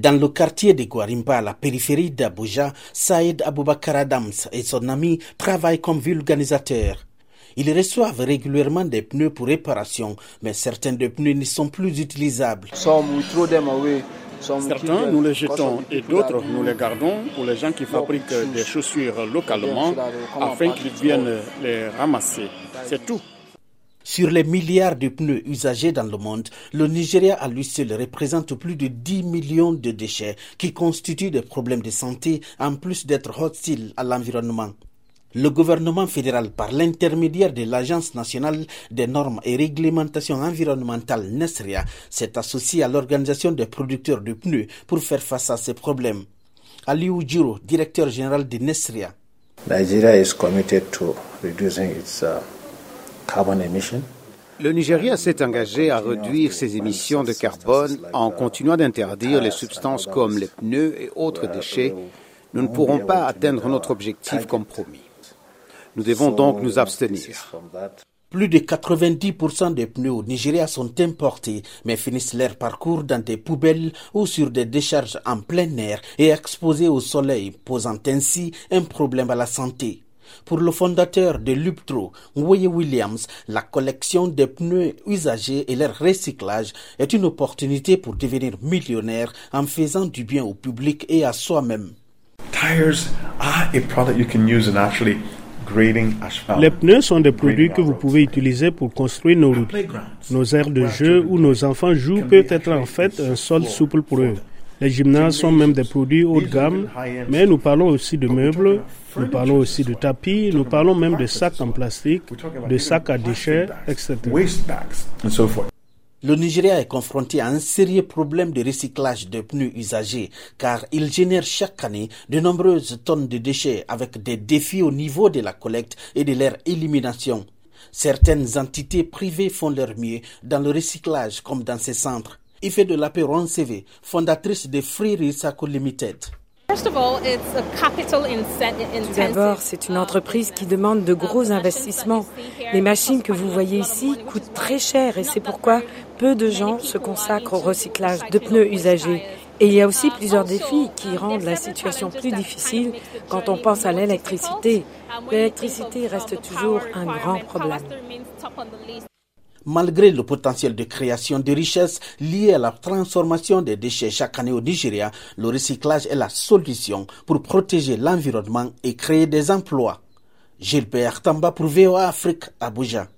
Dans le quartier de Guarimpa, à la périphérie d'Abuja, Saïd Aboubakar Adams et son ami travaillent comme vulganisateurs. Ils reçoivent régulièrement des pneus pour réparation, mais certains des pneus ne sont plus utilisables. Certains, nous les jetons et d'autres, nous les gardons pour les gens qui fabriquent des chaussures localement afin qu'ils viennent les ramasser. C'est tout. Sur les milliards de pneus usagés dans le monde, le Nigeria à lui seul représente plus de 10 millions de déchets qui constituent des problèmes de santé en plus d'être hostiles à l'environnement. Le gouvernement fédéral, par l'intermédiaire de l'Agence nationale des normes et réglementations environnementales NESRIA, s'est associé à l'organisation des producteurs de pneus pour faire face à ces problèmes. Aliou Djiro, directeur général de NESRIA. Nigeria is committed to reducing its uh, le Nigeria s'est engagé à réduire ses émissions de carbone en continuant d'interdire les substances comme les pneus et autres déchets. Nous ne pourrons pas atteindre notre objectif comme promis. Nous devons donc nous abstenir. Plus de 90% des pneus au Nigeria sont importés, mais finissent leur parcours dans des poubelles ou sur des décharges en plein air et exposés au soleil, posant ainsi un problème à la santé. Pour le fondateur de Luptro, Woye Williams, la collection des pneus usagés et leur recyclage est une opportunité pour devenir millionnaire en faisant du bien au public et à soi-même. Les pneus sont des produits que vous pouvez utiliser pour construire nos routes. Nos aires de jeu où nos enfants jouent peuvent être en fait un sol souple pour eux. Les gymnases sont même des produits haut de gamme, mais nous parlons aussi de meubles, nous parlons aussi de tapis, nous parlons même de sacs en plastique, de sacs à déchets, etc. Le Nigeria est confronté à un sérieux problème de recyclage de pneus usagés car il génère chaque année de nombreuses tonnes de déchets avec des défis au niveau de la collecte et de leur élimination. Certaines entités privées font leur mieux dans le recyclage comme dans ces centres. Ife de la CV, fondatrice de Free Recycle Limited. Tout d'abord, c'est une entreprise qui demande de gros investissements. Les machines que vous voyez ici coûtent très cher et c'est pourquoi peu de gens se consacrent au recyclage de pneus usagés. Et il y a aussi plusieurs défis qui rendent la situation plus difficile quand on pense à l'électricité. L'électricité reste toujours un grand problème. Malgré le potentiel de création de richesses liées à la transformation des déchets chaque année au Nigeria, le recyclage est la solution pour protéger l'environnement et créer des emplois. Gilbert Tamba pour VOA Afrique, Abuja.